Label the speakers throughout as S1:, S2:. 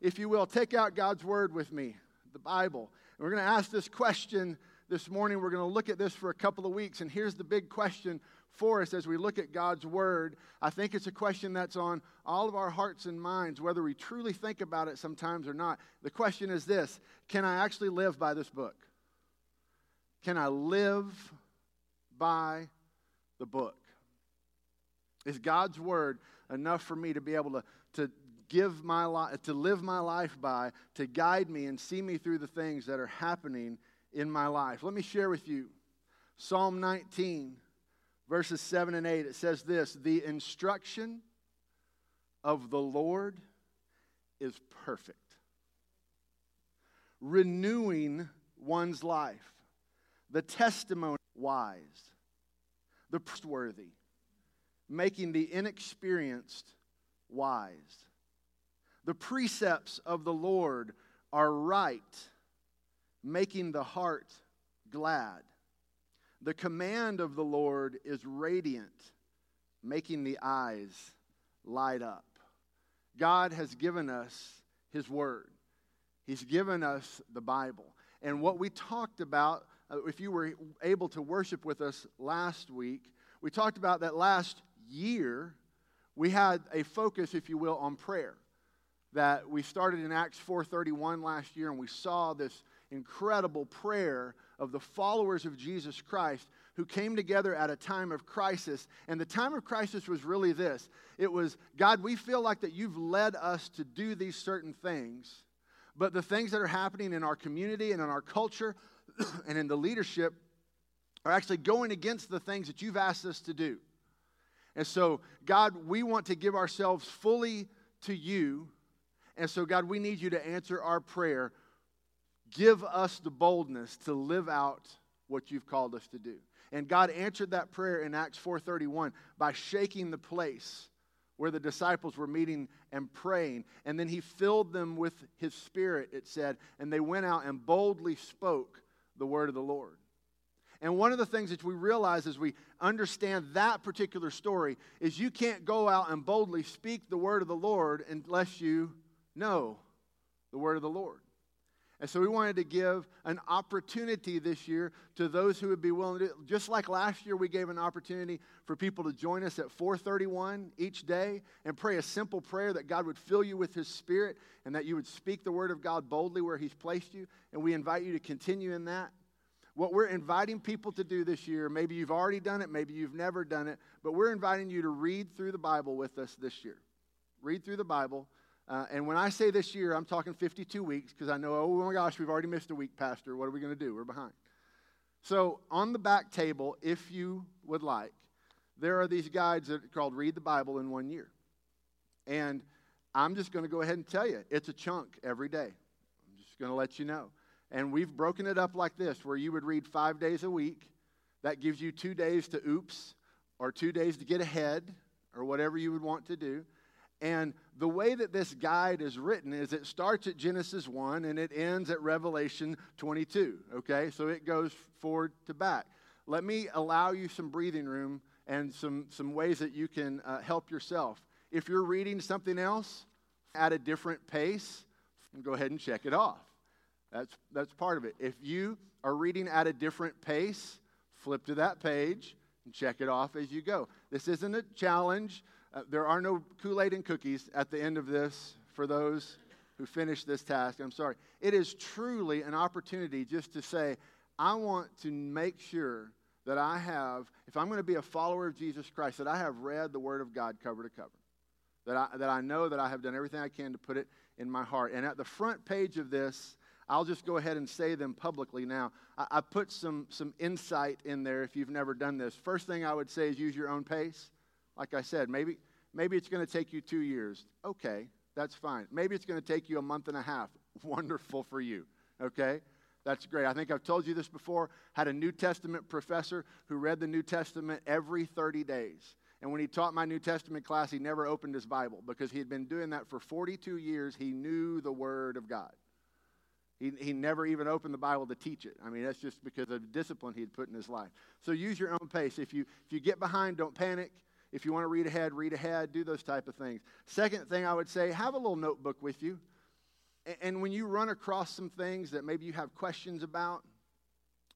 S1: if you will, take out God's Word with me, the Bible. And we're going to ask this question this morning. We're going to look at this for a couple of weeks. And here's the big question for us as we look at God's Word. I think it's a question that's on all of our hearts and minds, whether we truly think about it sometimes or not. The question is this Can I actually live by this book? Can I live by the book? Is God's Word enough for me to be able to, to give my life, to live my life by, to guide me and see me through the things that are happening in my life? Let me share with you Psalm 19 verses 7 and 8, it says this The instruction of the Lord is perfect, renewing one's life. The testimony wise, the trustworthy, making the inexperienced wise. The precepts of the Lord are right, making the heart glad. The command of the Lord is radiant, making the eyes light up. God has given us His Word, He's given us the Bible. And what we talked about, uh, if you were able to worship with us last week, we talked about that last year we had a focus, if you will, on prayer. That we started in Acts 4:31 last year, and we saw this incredible prayer of the followers of Jesus Christ who came together at a time of crisis. And the time of crisis was really this it was, God, we feel like that you've led us to do these certain things, but the things that are happening in our community and in our culture and in the leadership are actually going against the things that you've asked us to do. And so, God, we want to give ourselves fully to you. And so, God, we need you to answer our prayer Give us the boldness to live out what you've called us to do. And God answered that prayer in Acts 4:31 by shaking the place where the disciples were meeting and praying. And then he filled them with his spirit, it said, and they went out and boldly spoke the word of the Lord. And one of the things that we realize as we understand that particular story is you can't go out and boldly speak the word of the Lord unless you know the word of the Lord. And so we wanted to give an opportunity this year to those who would be willing to, just like last year we gave an opportunity for people to join us at 431 each day and pray a simple prayer that God would fill you with his spirit and that you would speak the word of God boldly where he's placed you. And we invite you to continue in that. What we're inviting people to do this year, maybe you've already done it, maybe you've never done it, but we're inviting you to read through the Bible with us this year. Read through the Bible uh, and when I say this year, I'm talking 52 weeks because I know, oh my gosh, we've already missed a week, Pastor. What are we going to do? We're behind. So, on the back table, if you would like, there are these guides that are called Read the Bible in One Year. And I'm just going to go ahead and tell you, it's a chunk every day. I'm just going to let you know. And we've broken it up like this where you would read five days a week. That gives you two days to oops or two days to get ahead or whatever you would want to do. And the way that this guide is written is it starts at Genesis 1 and it ends at Revelation 22. Okay? So it goes forward to back. Let me allow you some breathing room and some, some ways that you can uh, help yourself. If you're reading something else at a different pace, go ahead and check it off. That's, that's part of it. If you are reading at a different pace, flip to that page and check it off as you go. This isn't a challenge. Uh, there are no Kool Aid and cookies at the end of this for those who finish this task. I'm sorry. It is truly an opportunity just to say, I want to make sure that I have, if I'm going to be a follower of Jesus Christ, that I have read the Word of God cover to cover. That I, that I know that I have done everything I can to put it in my heart. And at the front page of this, I'll just go ahead and say them publicly now. I, I put some, some insight in there if you've never done this. First thing I would say is use your own pace. Like I said, maybe, maybe it's going to take you two years. Okay, that's fine. Maybe it's going to take you a month and a half. Wonderful for you. Okay? That's great. I think I've told you this before. Had a New Testament professor who read the New Testament every 30 days. And when he taught my New Testament class, he never opened his Bible because he had been doing that for 42 years. He knew the Word of God. He, he never even opened the Bible to teach it. I mean, that's just because of the discipline he had put in his life. So use your own pace. If you, if you get behind, don't panic. If you want to read ahead, read ahead, do those type of things. Second thing I would say, have a little notebook with you. And when you run across some things that maybe you have questions about,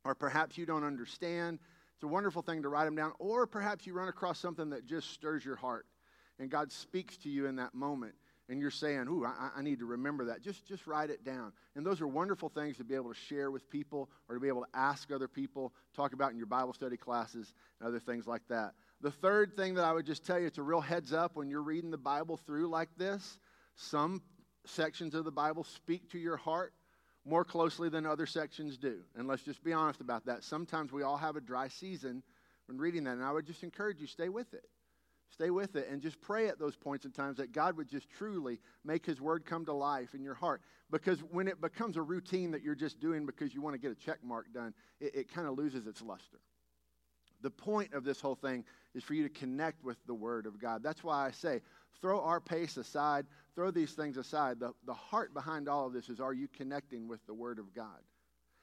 S1: or perhaps you don't understand, it's a wonderful thing to write them down. Or perhaps you run across something that just stirs your heart, and God speaks to you in that moment, and you're saying, Ooh, I, I need to remember that. Just, just write it down. And those are wonderful things to be able to share with people or to be able to ask other people, talk about in your Bible study classes, and other things like that. The third thing that I would just tell you, it's a real heads up when you're reading the Bible through like this. Some sections of the Bible speak to your heart more closely than other sections do. And let's just be honest about that. Sometimes we all have a dry season when reading that. And I would just encourage you, stay with it. Stay with it and just pray at those points and times that God would just truly make His word come to life in your heart. Because when it becomes a routine that you're just doing because you want to get a check mark done, it, it kind of loses its luster. The point of this whole thing is for you to connect with the Word of God. That's why I say, throw our pace aside, throw these things aside. The, the heart behind all of this is are you connecting with the Word of God?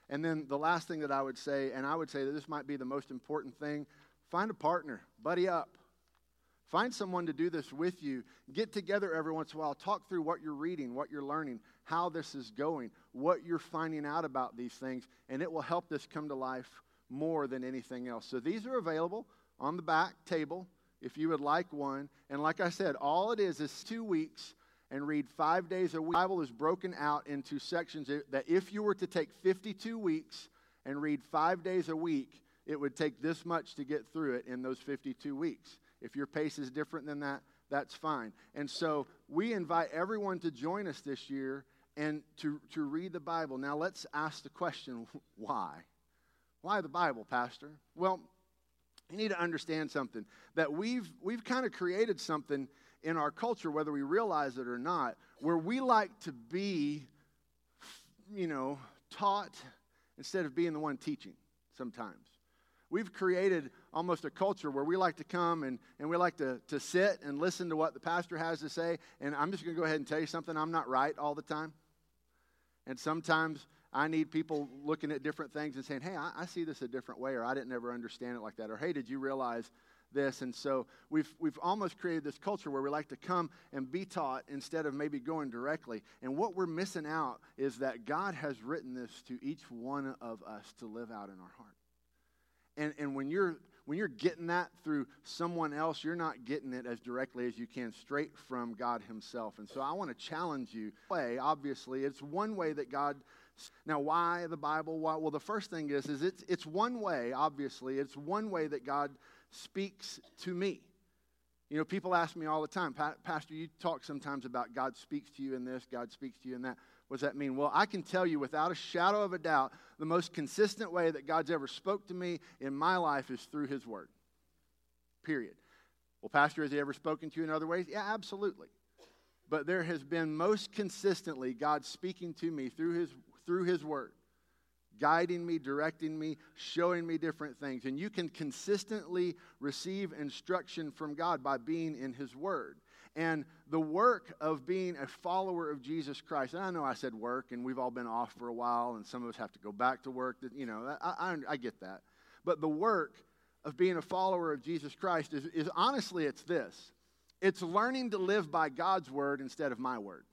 S1: And then the last thing that I would say, and I would say that this might be the most important thing find a partner, buddy up. Find someone to do this with you. Get together every once in a while. Talk through what you're reading, what you're learning, how this is going, what you're finding out about these things, and it will help this come to life more than anything else. So these are available on the back table if you would like one. And like I said, all it is is two weeks and read five days a week. The Bible is broken out into sections that if you were to take 52 weeks and read five days a week, it would take this much to get through it in those 52 weeks. If your pace is different than that, that's fine. And so we invite everyone to join us this year and to, to read the Bible. Now let's ask the question why? Why the Bible, Pastor? Well, you need to understand something that we've, we've kind of created something in our culture, whether we realize it or not, where we like to be, you know, taught instead of being the one teaching sometimes. We've created almost a culture where we like to come and, and we like to, to sit and listen to what the pastor has to say. And I'm just going to go ahead and tell you something I'm not right all the time. And sometimes I need people looking at different things and saying, hey, I, I, see this a different way, or I didn't ever understand it like that, or hey, did you realize this? And so we've, we've almost created this culture where we like to come and be taught instead of maybe going directly. And what we're missing out is that God has written this to each one of us to live out in our heart. And, and when you're when you're getting that through someone else, you're not getting it as directly as you can straight from God Himself. And so I want to challenge you. Way, obviously, it's one way that God now, why the Bible? Why? Well, the first thing is, is it's, it's one way, obviously, it's one way that God speaks to me. You know, people ask me all the time, Pastor, you talk sometimes about God speaks to you in this, God speaks to you in that. What does that mean? Well, I can tell you without a shadow of a doubt, the most consistent way that God's ever spoke to me in my life is through His Word. Period. Well, Pastor, has He ever spoken to you in other ways? Yeah, absolutely. But there has been most consistently God speaking to me through His through His Word, guiding me, directing me, showing me different things. And you can consistently receive instruction from God by being in His Word. And the work of being a follower of Jesus Christ, and I know I said work, and we've all been off for a while, and some of us have to go back to work. You know, I, I, I get that. But the work of being a follower of Jesus Christ is, is honestly, it's this it's learning to live by God's word instead of my word.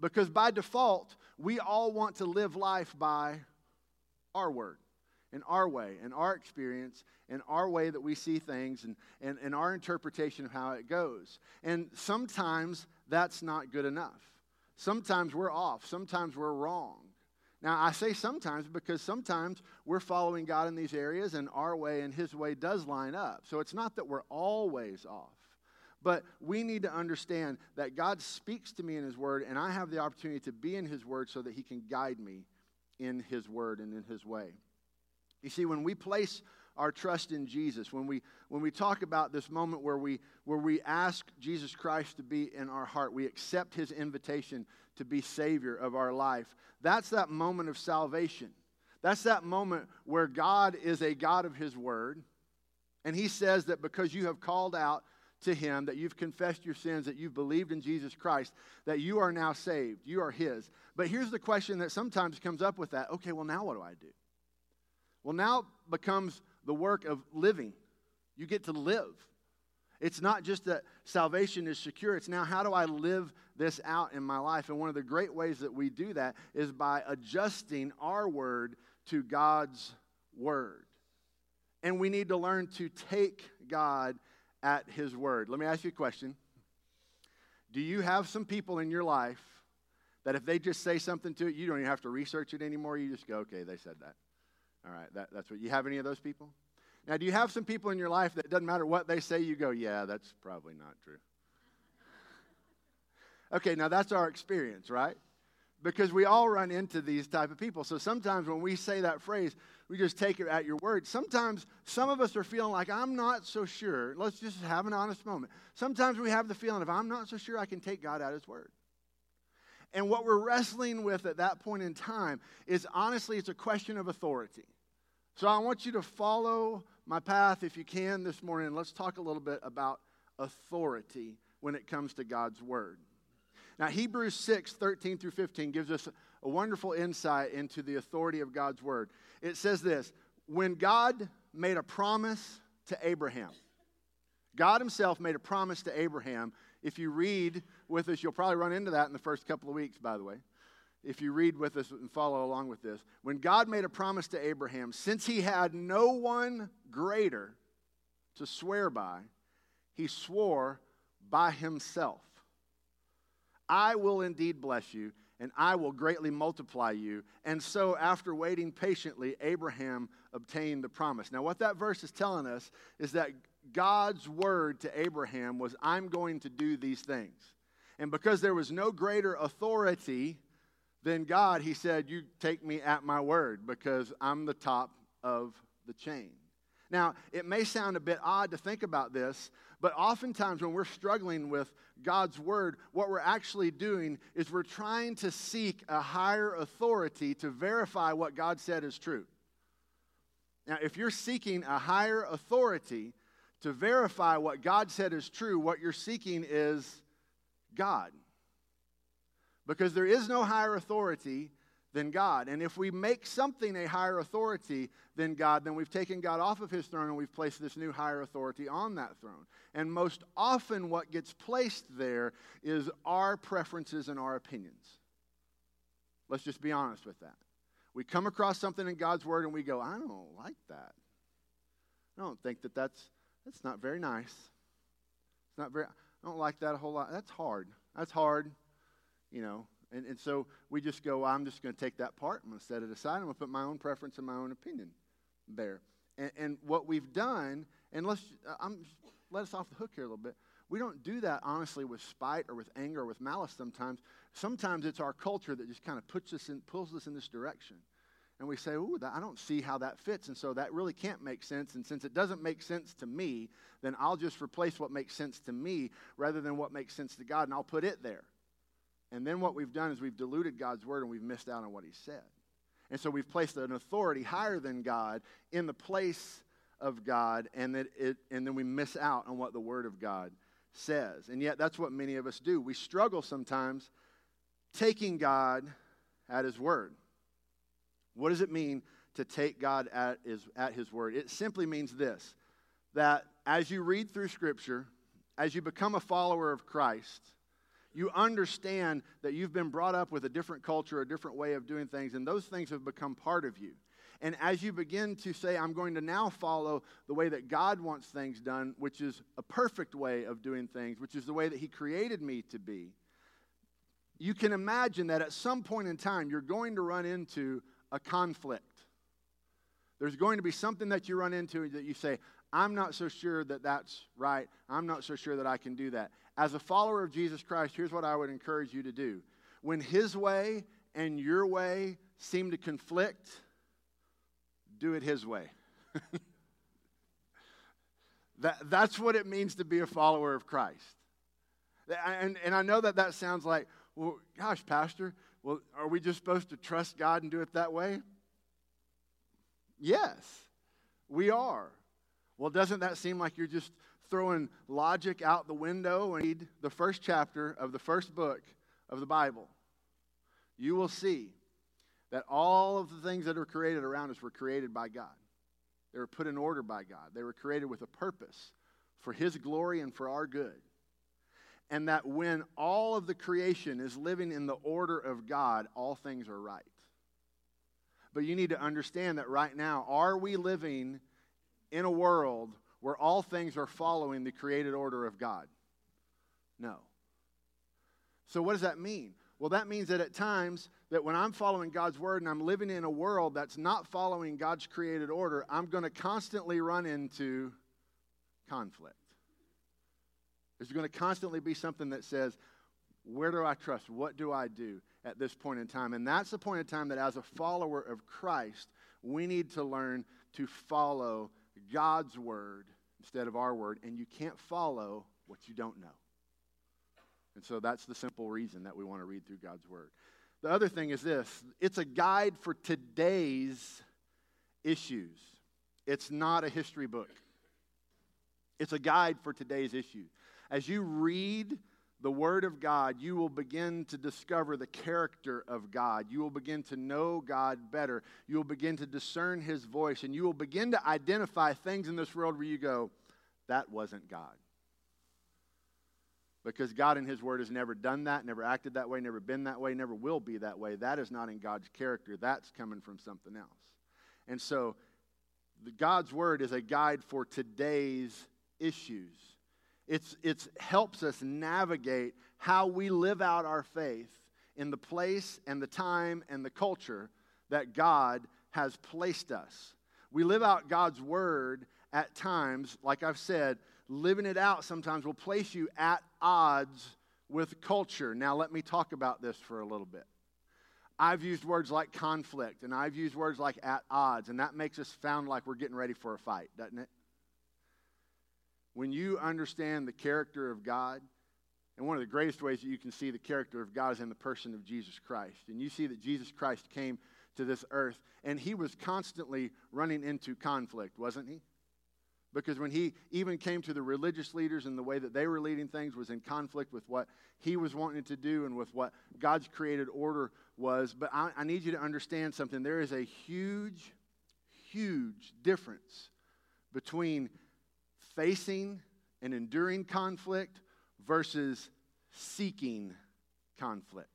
S1: Because by default, we all want to live life by our word, in our way, in our experience, in our way that we see things, and, and, and our interpretation of how it goes. And sometimes that's not good enough. Sometimes we're off, sometimes we're wrong. Now, I say sometimes because sometimes we're following God in these areas, and our way and His way does line up. So it's not that we're always off. But we need to understand that God speaks to me in His Word, and I have the opportunity to be in His Word so that He can guide me in His Word and in His way. You see, when we place our trust in Jesus, when we, when we talk about this moment where we, where we ask Jesus Christ to be in our heart, we accept His invitation to be Savior of our life, that's that moment of salvation. That's that moment where God is a God of His Word. And He says that because you have called out to Him, that you've confessed your sins, that you've believed in Jesus Christ, that you are now saved. You are His. But here's the question that sometimes comes up with that okay, well, now what do I do? Well, now becomes the work of living. You get to live. It's not just that salvation is secure, it's now how do I live this out in my life? And one of the great ways that we do that is by adjusting our word to God's word. And we need to learn to take God at his word. Let me ask you a question. Do you have some people in your life that if they just say something to it, you don't even have to research it anymore? You just go, okay, they said that. All right, that, that's what you have any of those people? Now, do you have some people in your life that doesn't matter what they say, you go, yeah, that's probably not true? okay, now that's our experience, right? Because we all run into these type of people. So sometimes when we say that phrase, we just take it at your word. Sometimes some of us are feeling like, I'm not so sure. Let's just have an honest moment. Sometimes we have the feeling of, I'm not so sure I can take God at His word. And what we're wrestling with at that point in time is honestly, it's a question of authority. So I want you to follow my path if you can this morning. Let's talk a little bit about authority when it comes to God's word. Now, Hebrews 6 13 through 15 gives us a wonderful insight into the authority of God's word. It says this When God made a promise to Abraham, God Himself made a promise to Abraham. If you read with us, you'll probably run into that in the first couple of weeks, by the way if you read with us and follow along with this. When God made a promise to Abraham, since he had no one greater to swear by, he swore by himself I will indeed bless you, and I will greatly multiply you. And so, after waiting patiently, Abraham obtained the promise. Now, what that verse is telling us is that God's word to Abraham was, I'm going to do these things. And because there was no greater authority than God, he said, You take me at my word because I'm the top of the chain. Now, it may sound a bit odd to think about this, but oftentimes when we're struggling with God's word, what we're actually doing is we're trying to seek a higher authority to verify what God said is true. Now, if you're seeking a higher authority to verify what God said is true, what you're seeking is God because there is no higher authority than God. And if we make something a higher authority than God, then we've taken God off of his throne and we've placed this new higher authority on that throne. And most often, what gets placed there is our preferences and our opinions. Let's just be honest with that. We come across something in God's word and we go, I don't like that. I don't think that that's, that's not very nice. It's not very, I don't like that a whole lot. That's hard. That's hard you know. And, and so we just go, I'm just going to take that part. I'm going to set it aside. I'm going to put my own preference and my own opinion there. And, and what we've done, and let's, uh, I'm, let us off the hook here a little bit. We don't do that honestly with spite or with anger or with malice sometimes. Sometimes it's our culture that just kind of puts us in, pulls us in this direction. And we say, ooh, that, I don't see how that fits. And so that really can't make sense. And since it doesn't make sense to me, then I'll just replace what makes sense to me rather than what makes sense to God, and I'll put it there. And then what we've done is we've diluted God's word and we've missed out on what he said. And so we've placed an authority higher than God in the place of God, and, that it, and then we miss out on what the word of God says. And yet, that's what many of us do. We struggle sometimes taking God at his word. What does it mean to take God at his, at his word? It simply means this that as you read through Scripture, as you become a follower of Christ, you understand that you've been brought up with a different culture, a different way of doing things, and those things have become part of you. And as you begin to say, I'm going to now follow the way that God wants things done, which is a perfect way of doing things, which is the way that He created me to be, you can imagine that at some point in time, you're going to run into a conflict. There's going to be something that you run into that you say, I'm not so sure that that's right. I'm not so sure that I can do that. As a follower of Jesus Christ, here's what I would encourage you to do. When His way and your way seem to conflict, do it His way. that, that's what it means to be a follower of Christ. And, and I know that that sounds like, well, gosh, Pastor, well, are we just supposed to trust God and do it that way? Yes, we are. Well, doesn't that seem like you're just throwing logic out the window and read the first chapter of the first book of the Bible? You will see that all of the things that are created around us were created by God. They were put in order by God. They were created with a purpose for His glory and for our good. And that when all of the creation is living in the order of God, all things are right. But you need to understand that right now, are we living in a world where all things are following the created order of God? No. So, what does that mean? Well, that means that at times, that when I'm following God's word and I'm living in a world that's not following God's created order, I'm going to constantly run into conflict. There's going to constantly be something that says, Where do I trust? What do I do at this point in time? And that's the point in time that as a follower of Christ, we need to learn to follow God's word instead of our word. And you can't follow what you don't know. And so that's the simple reason that we want to read through God's word. The other thing is this it's a guide for today's issues, it's not a history book. It's a guide for today's issues. As you read the Word of God, you will begin to discover the character of God. You will begin to know God better. You will begin to discern His voice, and you will begin to identify things in this world where you go, that wasn't God. Because God in His Word has never done that, never acted that way, never been that way, never will be that way. That is not in God's character. That's coming from something else. And so, God's Word is a guide for today's issues. It's, it's helps us navigate how we live out our faith in the place and the time and the culture that God has placed us. We live out God's Word at times, like I've said, living it out sometimes will place you at odds with culture. Now, let me talk about this for a little bit. I've used words like conflict, and I've used words like at odds, and that makes us sound like we're getting ready for a fight, doesn't it? When you understand the character of God, and one of the greatest ways that you can see the character of God is in the person of Jesus Christ. And you see that Jesus Christ came to this earth, and he was constantly running into conflict, wasn't he? Because when he even came to the religious leaders and the way that they were leading things was in conflict with what he was wanting to do and with what God's created order was. But I, I need you to understand something. There is a huge, huge difference between facing and enduring conflict versus seeking conflict.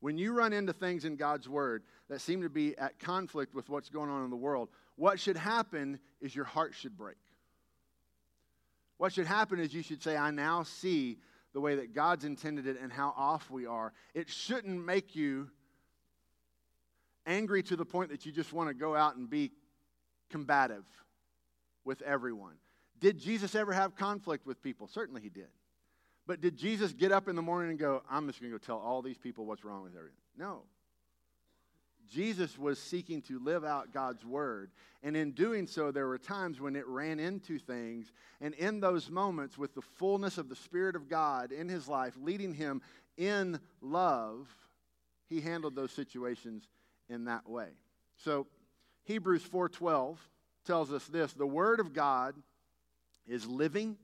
S1: When you run into things in God's Word that seem to be at conflict with what's going on in the world, what should happen is your heart should break. What should happen is you should say, I now see the way that God's intended it and how off we are. It shouldn't make you angry to the point that you just want to go out and be combative with everyone. Did Jesus ever have conflict with people? Certainly he did. But did Jesus get up in the morning and go, I'm just going to go tell all these people what's wrong with everything? No. Jesus was seeking to live out God's word. And in doing so, there were times when it ran into things. And in those moments, with the fullness of the Spirit of God in his life, leading him in love, he handled those situations in that way. So, Hebrews 4:12 tells us this, the word of God is living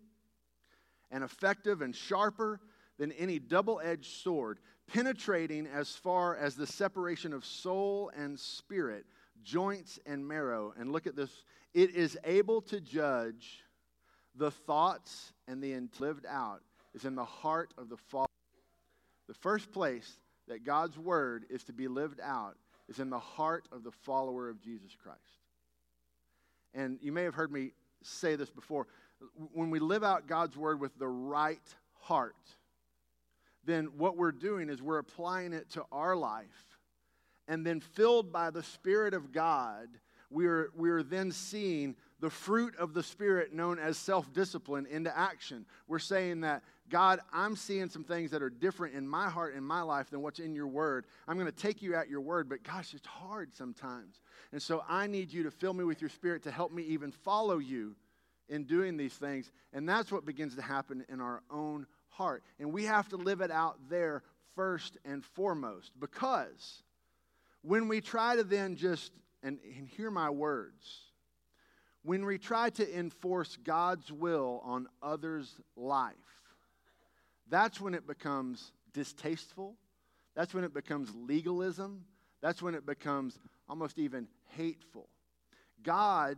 S1: and effective and sharper than any double-edged sword penetrating as far as the separation of soul and spirit, joints and marrow. And look at this it is able to judge the thoughts and the lived out is in the heart of the Father. The first place that God's word is to be lived out is in the heart of the follower of Jesus Christ. And you may have heard me say this before. When we live out God's word with the right heart, then what we're doing is we're applying it to our life. And then, filled by the Spirit of God, we're, we're then seeing the fruit of the Spirit known as self discipline into action. We're saying that, God, I'm seeing some things that are different in my heart, in my life, than what's in your word. I'm going to take you at your word, but gosh, it's hard sometimes. And so I need you to fill me with your Spirit to help me even follow you in doing these things. And that's what begins to happen in our own heart. And we have to live it out there first and foremost because when we try to then just, and, and hear my words, when we try to enforce God's will on others' life, that's when it becomes distasteful. That's when it becomes legalism. That's when it becomes almost even hateful. God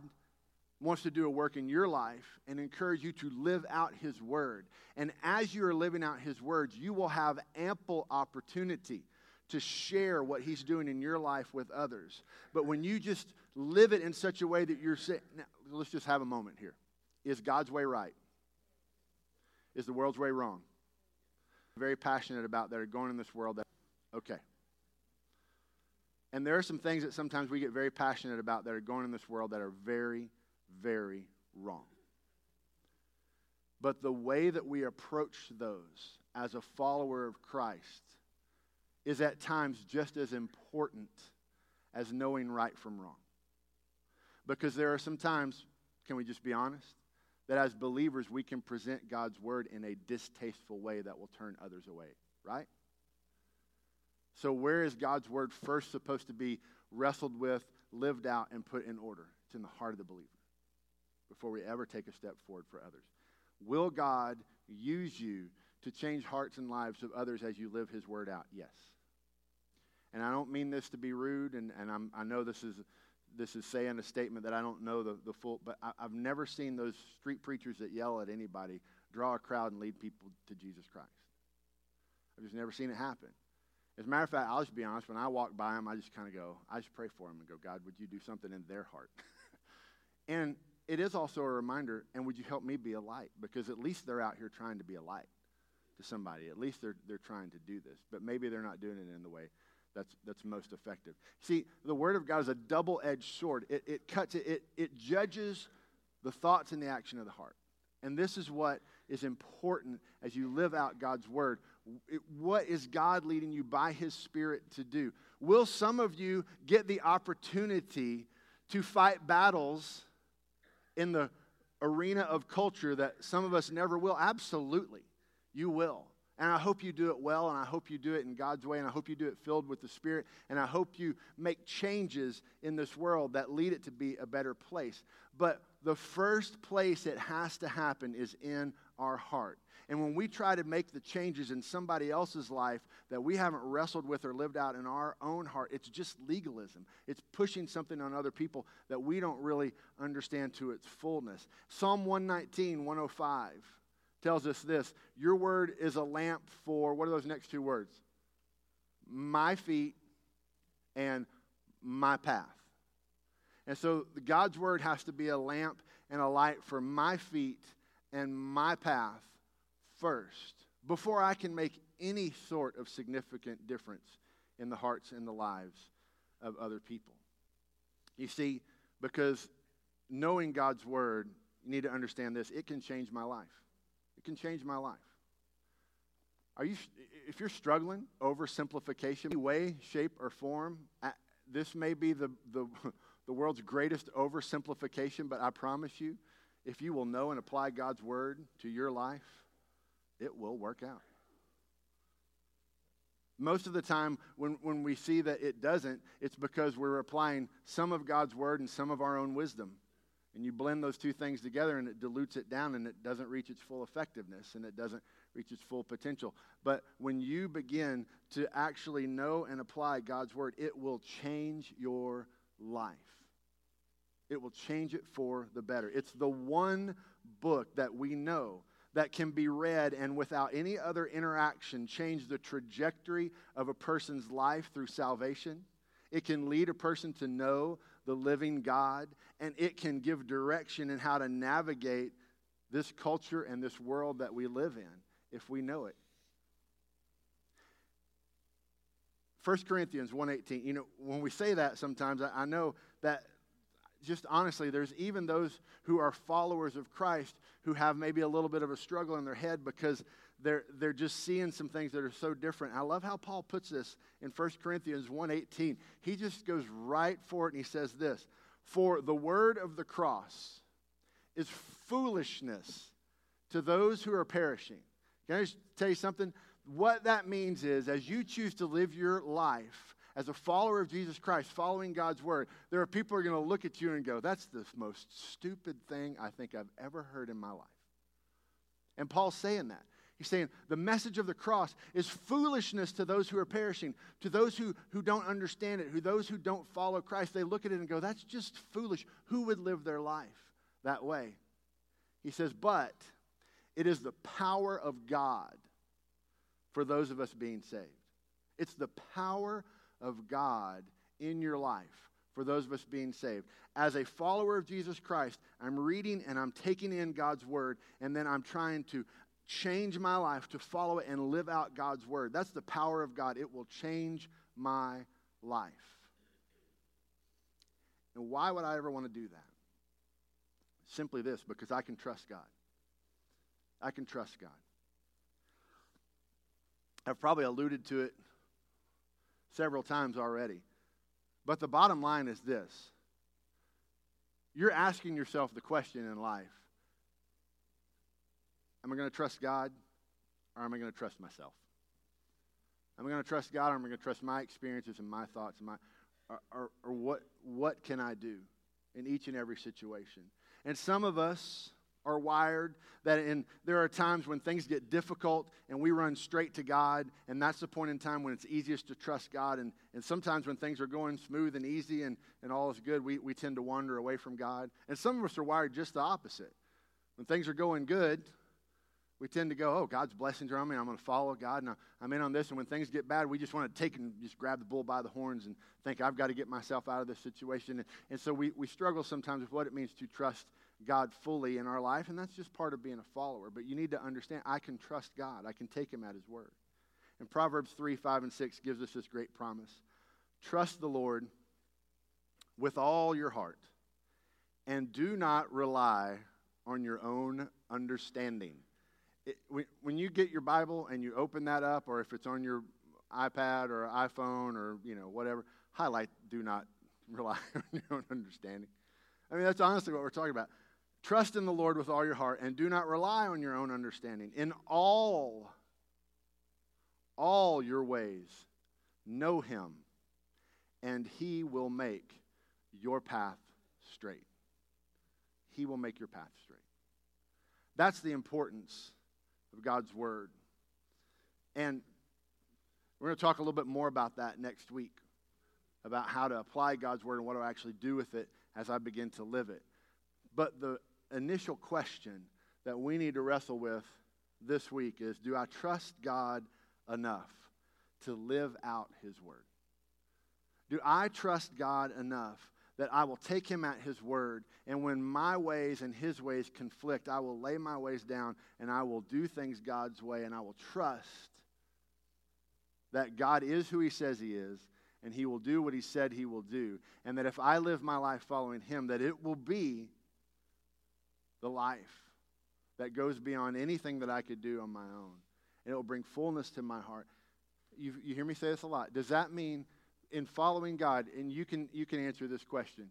S1: wants to do a work in your life and encourage you to live out His Word. And as you are living out His words, you will have ample opportunity to share what He's doing in your life with others. But when you just live it in such a way that you're saying, let's just have a moment here. Is God's way right? Is the world's way wrong? Very passionate about that are going in this world that, okay. And there are some things that sometimes we get very passionate about that are going in this world that are very, very wrong. But the way that we approach those as a follower of Christ is at times just as important as knowing right from wrong. Because there are some times, can we just be honest, that as believers we can present God's word in a distasteful way that will turn others away, right? So, where is God's word first supposed to be wrestled with, lived out, and put in order? It's in the heart of the believer before we ever take a step forward for others. Will God use you to change hearts and lives of others as you live his word out? Yes. And I don't mean this to be rude, and, and I'm, I know this is, this is saying a statement that I don't know the, the full, but I, I've never seen those street preachers that yell at anybody draw a crowd and lead people to Jesus Christ. I've just never seen it happen. As a matter of fact, I'll just be honest, when I walk by them, I just kind of go, I just pray for them and go, God, would you do something in their heart? and it is also a reminder, and would you help me be a light? Because at least they're out here trying to be a light to somebody. At least they're, they're trying to do this. But maybe they're not doing it in the way that's, that's most effective. See, the Word of God is a double edged sword, it, it cuts, it, it, judges the thoughts and the action of the heart. And this is what is important as you live out God's Word. It, what is God leading you by His Spirit to do? Will some of you get the opportunity to fight battles in the arena of culture that some of us never will? Absolutely, you will. And I hope you do it well, and I hope you do it in God's way, and I hope you do it filled with the Spirit, and I hope you make changes in this world that lead it to be a better place. But the first place it has to happen is in our heart. And when we try to make the changes in somebody else's life that we haven't wrestled with or lived out in our own heart, it's just legalism. It's pushing something on other people that we don't really understand to its fullness. Psalm 119, 105 tells us this Your word is a lamp for, what are those next two words? My feet and my path. And so God's word has to be a lamp and a light for my feet and my path first before I can make any sort of significant difference in the hearts and the lives of other people. You see, because knowing God's word, you need to understand this, it can change my life. It can change my life. Are you, if you're struggling over simplification, any way, shape, or form, this may be the, the, the world's greatest oversimplification, but I promise you, if you will know and apply God's word to your life, it will work out. Most of the time, when, when we see that it doesn't, it's because we're applying some of God's word and some of our own wisdom. And you blend those two things together and it dilutes it down and it doesn't reach its full effectiveness and it doesn't reach its full potential. But when you begin to actually know and apply God's word, it will change your life. It will change it for the better. It's the one book that we know that can be read and without any other interaction change the trajectory of a person's life through salvation. It can lead a person to know the living God, and it can give direction in how to navigate this culture and this world that we live in if we know it. 1 Corinthians 1:18. You know, when we say that sometimes I, I know that just honestly, there's even those who are followers of Christ who have maybe a little bit of a struggle in their head because they're, they're just seeing some things that are so different. I love how Paul puts this in 1 Corinthians 1.18. He just goes right for it and he says this, For the word of the cross is foolishness to those who are perishing. Can I just tell you something? What that means is as you choose to live your life as a follower of Jesus Christ, following God's word, there are people who are going to look at you and go, That's the most stupid thing I think I've ever heard in my life. And Paul's saying that. He's saying the message of the cross is foolishness to those who are perishing, to those who, who don't understand it, who those who don't follow Christ. They look at it and go, That's just foolish. Who would live their life that way. He says, But it is the power of God for those of us being saved. It's the power of God in your life for those of us being saved. As a follower of Jesus Christ, I'm reading and I'm taking in God's word, and then I'm trying to change my life to follow it and live out God's word. That's the power of God. It will change my life. And why would I ever want to do that? Simply this because I can trust God. I can trust God. I've probably alluded to it several times already. But the bottom line is this you're asking yourself the question in life Am I going to trust God or am I going to trust myself? Am I going to trust God or am I going to trust my experiences and my thoughts and my, or, or, or what, what can I do in each and every situation? And some of us are wired that in there are times when things get difficult and we run straight to God, and that's the point in time when it's easiest to trust God. And, and sometimes when things are going smooth and easy and, and all is good, we, we tend to wander away from God. And some of us are wired just the opposite. When things are going good, we tend to go, oh, God's blessings are on me. I'm going to follow God, and I'm in on this. And when things get bad, we just want to take and just grab the bull by the horns and think, I've got to get myself out of this situation. And, and so we, we struggle sometimes with what it means to trust God fully in our life, and that's just part of being a follower. But you need to understand, I can trust God. I can take him at his word. And Proverbs 3, 5, and 6 gives us this great promise. Trust the Lord with all your heart, and do not rely on your own understanding it, when you get your Bible and you open that up, or if it's on your iPad or iPhone or you know whatever, highlight "Do not rely on your own understanding." I mean, that's honestly what we're talking about. Trust in the Lord with all your heart, and do not rely on your own understanding. In all, all your ways, know Him, and He will make your path straight. He will make your path straight. That's the importance of God's Word. And we're going to talk a little bit more about that next week, about how to apply God's Word and what I actually do with it as I begin to live it. But the initial question that we need to wrestle with this week is do I trust God enough to live out His Word? Do I trust God enough that I will take him at his word. And when my ways and his ways conflict, I will lay my ways down and I will do things God's way and I will trust that God is who he says he is and he will do what he said he will do. And that if I live my life following him, that it will be the life that goes beyond anything that I could do on my own. And it will bring fullness to my heart. You, you hear me say this a lot. Does that mean in following God, and you can, you can answer this question.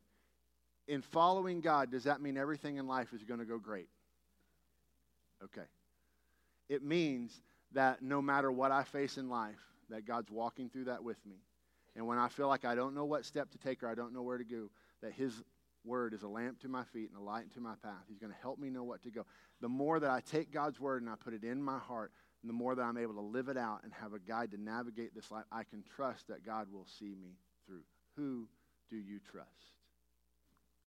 S1: In following God, does that mean everything in life is going to go great? Okay. It means that no matter what I face in life, that God's walking through that with me. And when I feel like I don't know what step to take or I don't know where to go, that His word is a lamp to my feet and a light to my path. He's going to help me know what to go. The more that I take God's word and I put it in my heart, the more that I'm able to live it out and have a guide to navigate this life, I can trust that God will see me through. Who do you trust?